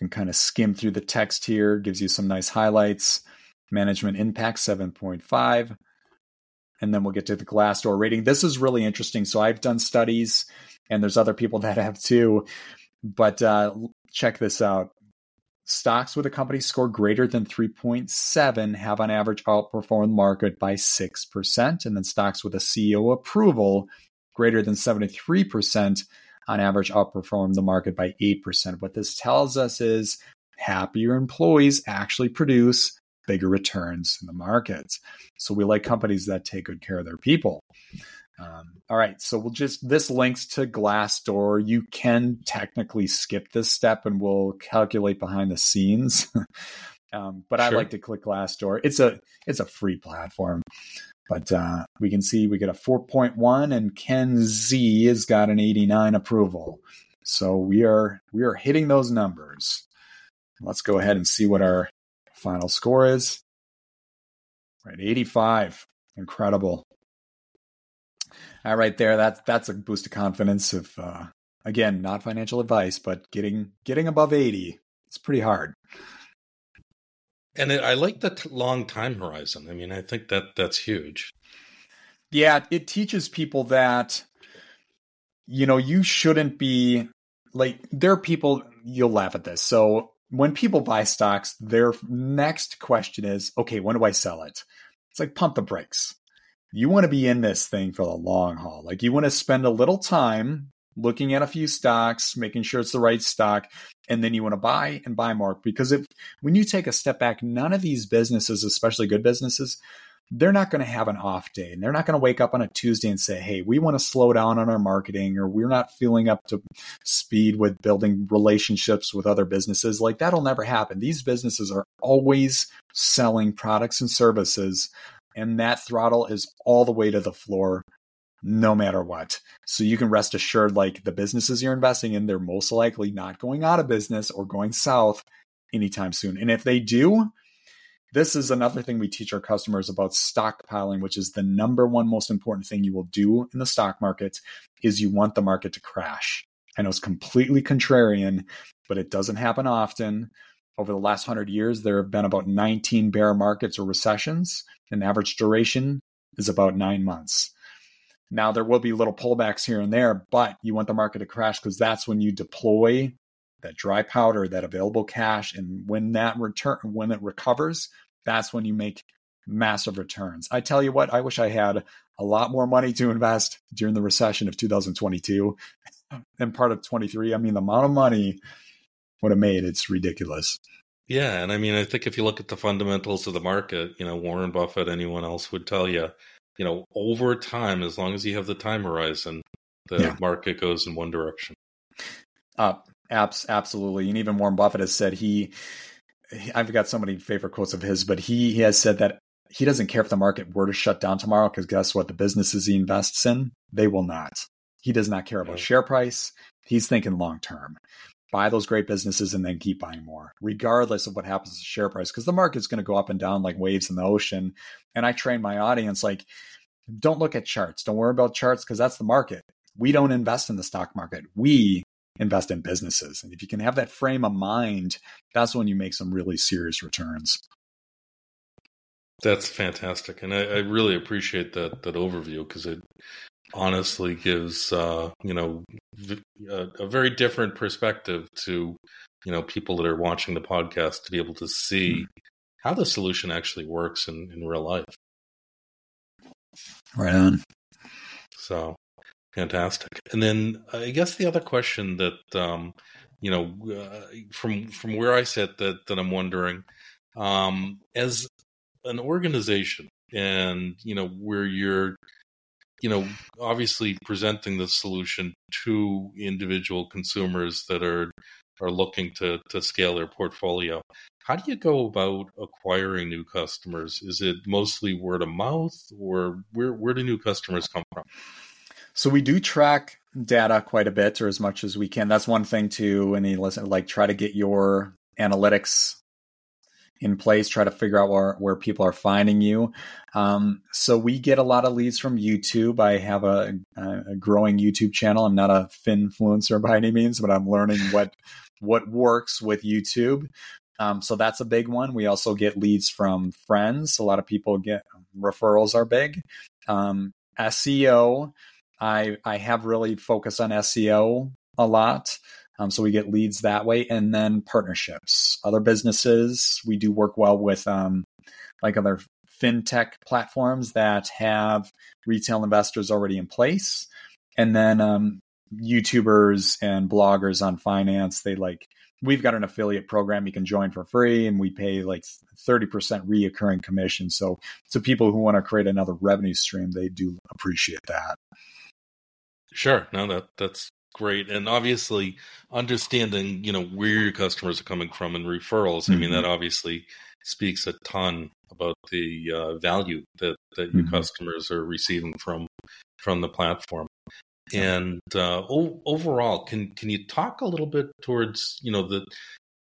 B: You can kind of skim through the text here, gives you some nice highlights. Management impact 7.5. And then we'll get to the Glassdoor rating. This is really interesting. So I've done studies, and there's other people [laughs] that have too. But uh, check this out. Stocks with a company score greater than 3.7 have on average outperformed the market by 6%. And then stocks with a CEO approval greater than 73% on average outperform the market by 8%. What this tells us is happier employees actually produce bigger returns in the markets. So we like companies that take good care of their people. Um, all right, so we'll just this links to Glassdoor. You can technically skip this step, and we'll calculate behind the scenes. [laughs] um, but sure. I like to click Glassdoor. It's a it's a free platform. But uh, we can see we get a 4.1, and Ken Z has got an 89 approval. So we are we are hitting those numbers. Let's go ahead and see what our final score is. Right, 85. Incredible. All right, there. That's that's a boost of confidence. Of uh, again, not financial advice, but getting getting above 80. It's pretty hard.
A: And it, I like the t- long time horizon. I mean, I think that that's huge.
B: Yeah, it teaches people that you know you shouldn't be like there are people you'll laugh at this. So when people buy stocks, their next question is, okay, when do I sell it? It's like pump the brakes. You want to be in this thing for the long haul. Like you want to spend a little time looking at a few stocks, making sure it's the right stock, and then you want to buy and buy more. Because if when you take a step back, none of these businesses, especially good businesses, they're not going to have an off day and they're not going to wake up on a Tuesday and say, Hey, we want to slow down on our marketing or we're not feeling up to speed with building relationships with other businesses. Like that'll never happen. These businesses are always selling products and services and that throttle is all the way to the floor no matter what. So you can rest assured, like the businesses you're investing in, they're most likely not going out of business or going south anytime soon. And if they do, this is another thing we teach our customers about stockpiling, which is the number one most important thing you will do in the stock market is you want the market to crash. I know it's completely contrarian, but it doesn't happen often. Over the last 100 years, there have been about 19 bear markets or recessions. and average duration is about nine months. Now, there will be little pullbacks here and there, but you want the market to crash because that's when you deploy that dry powder, that available cash. And when that return, when it recovers, that's when you make massive returns. I tell you what, I wish I had a lot more money to invest during the recession of 2022 [laughs] and part of 23. I mean, the amount of money would have made, it's ridiculous.
A: Yeah, and I mean, I think if you look at the fundamentals of the market, you know, Warren Buffett, anyone else would tell you, you know, over time, as long as you have the time horizon, the yeah. market goes in one direction.
B: Uh, abs- absolutely, and even Warren Buffett has said he. I've got so many favorite quotes of his, but he, he has said that he doesn't care if the market were to shut down tomorrow because guess what? The businesses he invests in, they will not. He does not care about share price. He's thinking long term buy those great businesses and then keep buying more, regardless of what happens to share price, because the market's going to go up and down like waves in the ocean. And I train my audience like, don't look at charts. Don't worry about charts because that's the market. We don't invest in the stock market. We invest in businesses. And if you can have that frame of mind, that's when you make some really serious returns.
A: That's fantastic, and I, I really appreciate that that overview because it honestly gives uh, you know a, a, very different perspective to you know people that are watching the podcast to be able to see mm-hmm. how the solution actually works in, in real life.
B: Right on.
A: So fantastic. And then I guess the other question that um, you know uh, from from where I sit that that I'm wondering um, as an organization and you know where you're you know obviously presenting the solution to individual consumers that are are looking to to scale their portfolio. How do you go about acquiring new customers? Is it mostly word of mouth or where where do new customers come from?
B: So we do track data quite a bit or as much as we can. That's one thing too and you listen like try to get your analytics in place, try to figure out where, where people are finding you. Um, so we get a lot of leads from YouTube. I have a, a growing YouTube channel. I'm not a finfluencer by any means, but I'm learning [laughs] what what works with YouTube. Um, so that's a big one. We also get leads from friends. A lot of people get referrals are big. Um, SEO, I I have really focused on SEO a lot. Um, so we get leads that way, and then partnerships. Other businesses, we do work well with um, like other fintech platforms that have retail investors already in place, and then um, YouTubers and bloggers on finance. They like we've got an affiliate program you can join for free, and we pay like thirty percent reoccurring commission. So to people who want to create another revenue stream, they do appreciate that.
A: Sure, no, that that's great and obviously understanding you know where your customers are coming from and referrals mm-hmm. i mean that mm-hmm. obviously speaks a ton about the uh, value that that your mm-hmm. customers are receiving from from the platform and uh, o- overall can can you talk a little bit towards you know the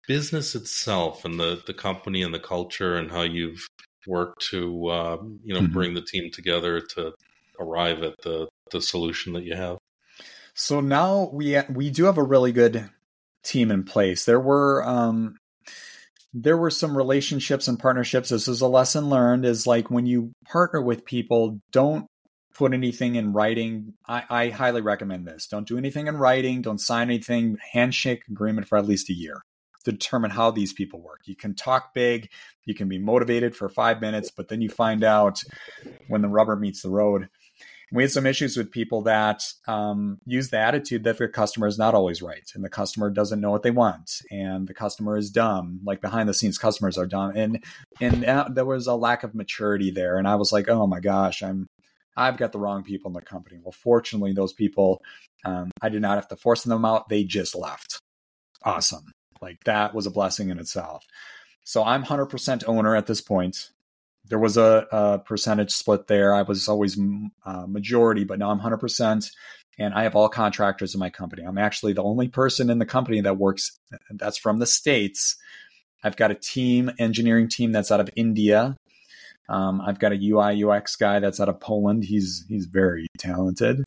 A: business itself and the the company and the culture and how you've worked to uh, you know mm-hmm. bring the team together to arrive at the the solution that you have
B: so now we we do have a really good team in place. There were um, there were some relationships and partnerships. This is a lesson learned: is like when you partner with people, don't put anything in writing. I, I highly recommend this. Don't do anything in writing. Don't sign anything. Handshake agreement for at least a year to determine how these people work. You can talk big, you can be motivated for five minutes, but then you find out when the rubber meets the road we had some issues with people that um, use the attitude that their customer is not always right and the customer doesn't know what they want and the customer is dumb like behind the scenes customers are dumb. And and uh, there was a lack of maturity there and i was like oh my gosh i'm i've got the wrong people in the company. Well fortunately those people um, i did not have to force them out. They just left. Awesome. Like that was a blessing in itself. So i'm 100% owner at this point there was a, a, percentage split there. I was always uh, majority, but now I'm 100%. And I have all contractors in my company. I'm actually the only person in the company that works that's from the States. I've got a team, engineering team that's out of India. Um, I've got a UI UX guy that's out of Poland. He's he's very talented.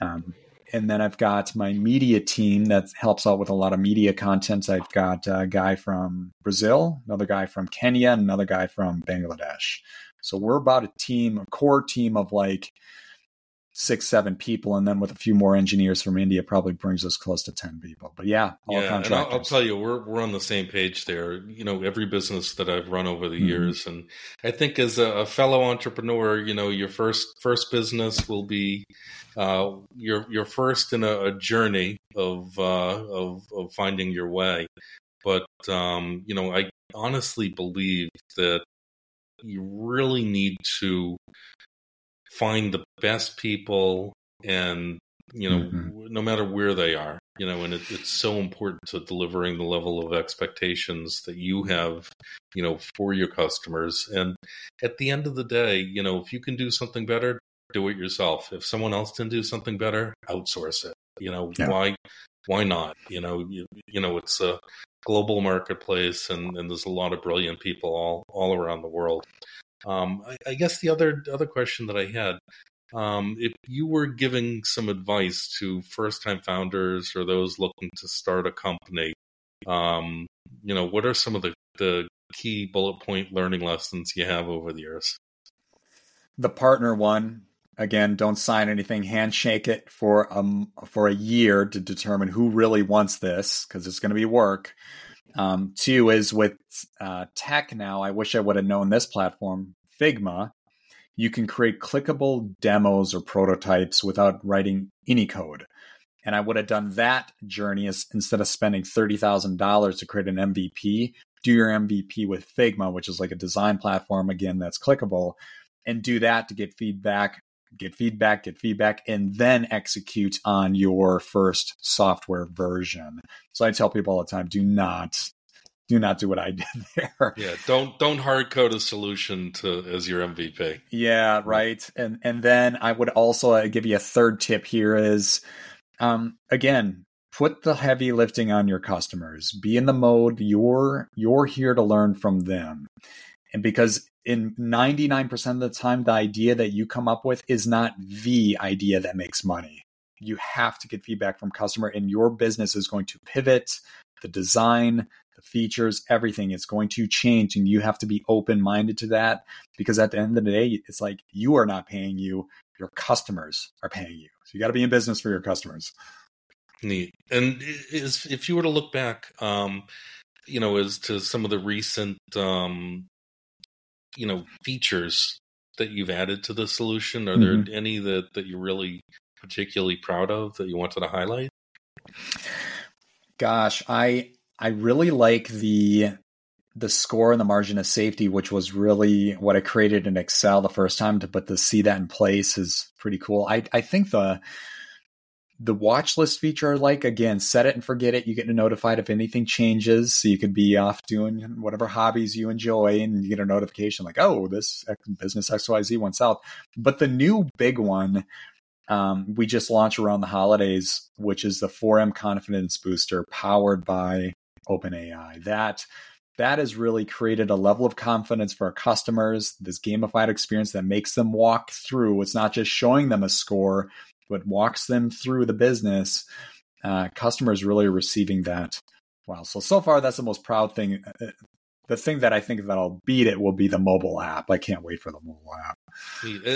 B: Um, and then I've got my media team that helps out with a lot of media content. I've got a guy from Brazil, another guy from Kenya, another guy from Bangladesh. So we're about a team, a core team of like six, seven people, and then with a few more engineers from India, probably brings us close to ten people. But yeah,
A: all yeah, contractors. I'll, I'll, tell you, we're we're on the same page there. You know, every business that I've run over the mm-hmm. years, and I think as a, a, fellow entrepreneur, you know, your first first business will be uh, your your first in a, a journey of, uh, of of finding your way. But um, you know, I honestly believe that you really need to find the best people and you know mm-hmm. no matter where they are you know and it, it's so important to delivering the level of expectations that you have you know for your customers. And at the end of the day you know if you can do something better do it yourself. If someone else can do something better outsource it. You know yeah. why why not? You know you, you know it's a global marketplace and, and there's a lot of brilliant people all all around the world um, I, I, guess the other other question that I had, um, if you were giving some advice to first time founders or those looking to start a company, um, you know, what are some of the, the key bullet point learning lessons you have over the years?
B: The partner one again don't sign anything handshake it for um for a year to determine who really wants this because it's going to be work um, two is with uh, tech now. I wish I would have known this platform, Figma. You can create clickable demos or prototypes without writing any code. And I would have done that journey as, instead of spending $30,000 to create an MVP. Do your MVP with Figma, which is like a design platform, again, that's clickable. and do that to get feedback, get feedback, get feedback, and then execute on your first software version. So I tell people all the time, do not do not do what I [laughs] did there.
A: Yeah, don't don't hard code a solution to as your MVP.
B: Yeah, right. And and then I would also uh, give you a third tip here is um again, put the heavy lifting on your customers. Be in the mode you're you're here to learn from them. And because in 99% of the time the idea that you come up with is not the idea that makes money. You have to get feedback from customer and your business is going to pivot the design, the features, everything is going to change. And you have to be open minded to that because at the end of the day, it's like you are not paying you, your customers are paying you. So you got to be in business for your customers.
A: Neat. And is, if you were to look back, um, you know, as to some of the recent, um, you know, features that you've added to the solution, are mm-hmm. there any that, that you're really particularly proud of that you wanted to highlight?
B: Gosh, I I really like the the score and the margin of safety, which was really what I created in Excel the first time to put the see that in place is pretty cool. I I think the the watch list feature like again, set it and forget it. You get notified if anything changes. So you could be off doing whatever hobbies you enjoy and you get a notification like, oh, this business XYZ went south. But the new big one um, we just launched around the holidays, which is the 4M Confidence Booster powered by OpenAI. That that has really created a level of confidence for our customers, this gamified experience that makes them walk through. It's not just showing them a score, but walks them through the business. Uh, customers really are receiving that. Wow. So, so far, that's the most proud thing. Uh, the thing that I think that I'll beat it will be the mobile app. I can't wait for the mobile app.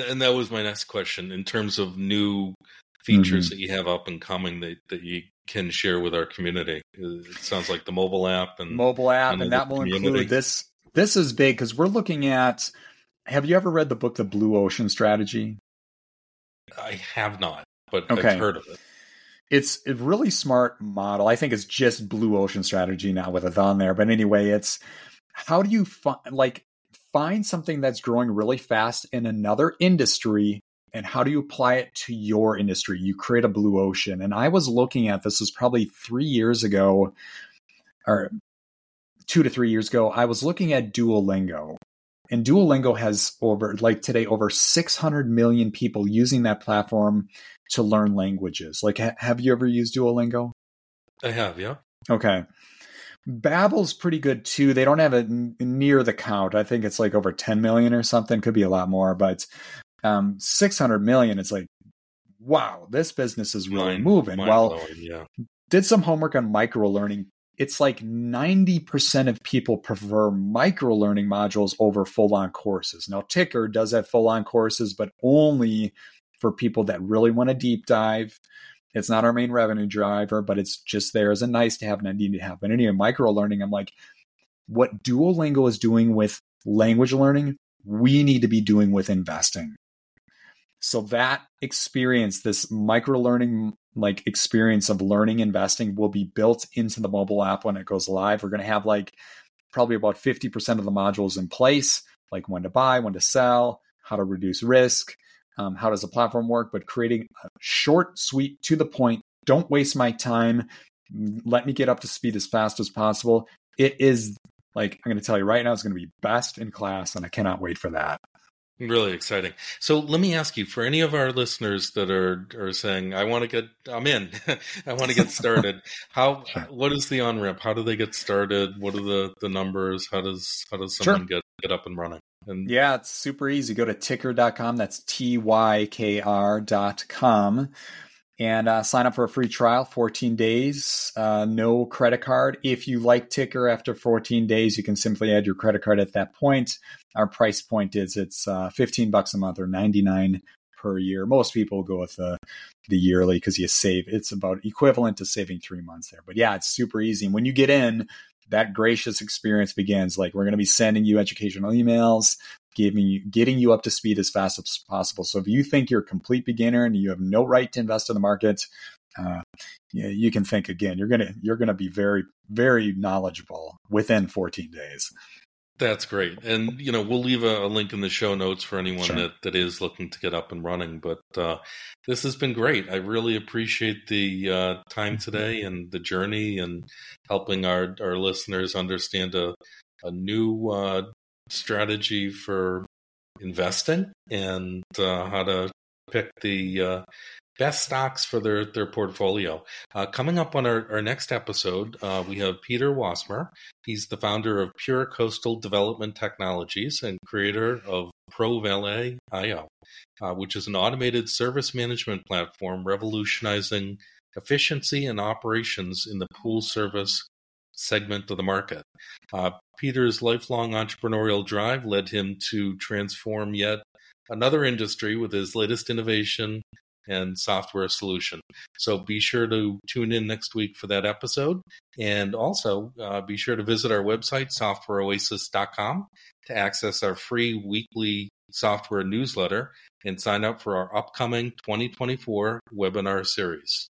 A: And that was my next question in terms of new features mm-hmm. that you have up and coming that, that you can share with our community. It sounds like the mobile app and
B: mobile app, and, and that will community. include this. This is big because we're looking at. Have you ever read the book, The Blue Ocean Strategy?
A: I have not, but okay. I've heard of it.
B: It's a really smart model. I think it's just Blue Ocean Strategy now with a on there. But anyway, it's how do you find like find something that's growing really fast in another industry and how do you apply it to your industry? You create a blue ocean. And I was looking at this was probably three years ago, or two to three years ago. I was looking at Duolingo. And Duolingo has over, like today, over 600 million people using that platform to learn languages. Like, ha- have you ever used Duolingo?
A: I have, yeah.
B: Okay. Babbel's pretty good too. They don't have it near the count. I think it's like over 10 million or something. Could be a lot more, but um, 600 million. It's like, wow, this business is really mind, moving. Mind well, blowing, yeah. did some homework on micro learning. It's like 90% of people prefer micro learning modules over full on courses. Now, Tykr does have full on courses, but only for people that really want to deep dive it's not our main revenue driver, but it's just there as a nice to have and a need to have. But anyway, micro learning, I'm like, what Duolingo is doing with language learning, we need to be doing with investing. So that experience, this micro learning like experience of learning investing will be built into the mobile app when it goes live. We're going to have like probably about 50% of the modules in place, like when to buy, when to sell, how to reduce risk, um, how does the platform work, but creating a short, sweet, to the point. Don't waste my time. Let me get up to speed as fast as possible. It is like I'm going to tell you right now, it's going to be best in class, and I cannot wait for that.
A: Really exciting. So let me ask you, for any of our listeners that are are saying, "I want to get, I'm in, [laughs] I want to get started." how? [laughs] Sure. What is the on ramp? How do they get started? What are the the numbers? How does how does someone sure. get get up and running?
B: And yeah, it's super easy. Go to tykr.com. That's t y k r dot R.com and uh, sign up for a free trial 14 days uh, no credit card. If you like Tykr after 14 days you can simply add your credit card at that point. Our price point is it's uh, 15 bucks a month or 99 per year. Most people go with the, the yearly because you save it's about equivalent to saving three months there. But yeah it's super easy. And when you get in that gracious experience begins. Like we're going to be sending you educational emails, giving you, getting you up to speed as fast as possible. So if you think you're a complete beginner and you have no right to invest in the market, uh, you, you can think again. You're gonna you're gonna be very very knowledgeable within 14 days.
A: That's great. And, you know, we'll leave a, a link in the show notes for anyone sure. that, that is looking to get up and running. But uh, this has been great. I really appreciate the uh, time mm-hmm. today and the journey and helping our, our listeners understand a, a new uh, strategy for investing and uh, how to pick the uh, best stocks for their, their portfolio. Uh, coming up on our, our next episode, uh, we have Peter Wasmer. He's the founder of Pure Coastal Development Technologies and creator of ProValet.io, uh, which is an automated service management platform revolutionizing efficiency and operations in the pool service segment of the market. Uh, Peter's lifelong entrepreneurial drive led him to transform yet another industry with his latest innovation and software solution. So be sure to tune in next week for that episode. And also uh, be sure to visit our website, softwareoasis.com, to access our free weekly software newsletter and sign up for our upcoming 2024 webinar series.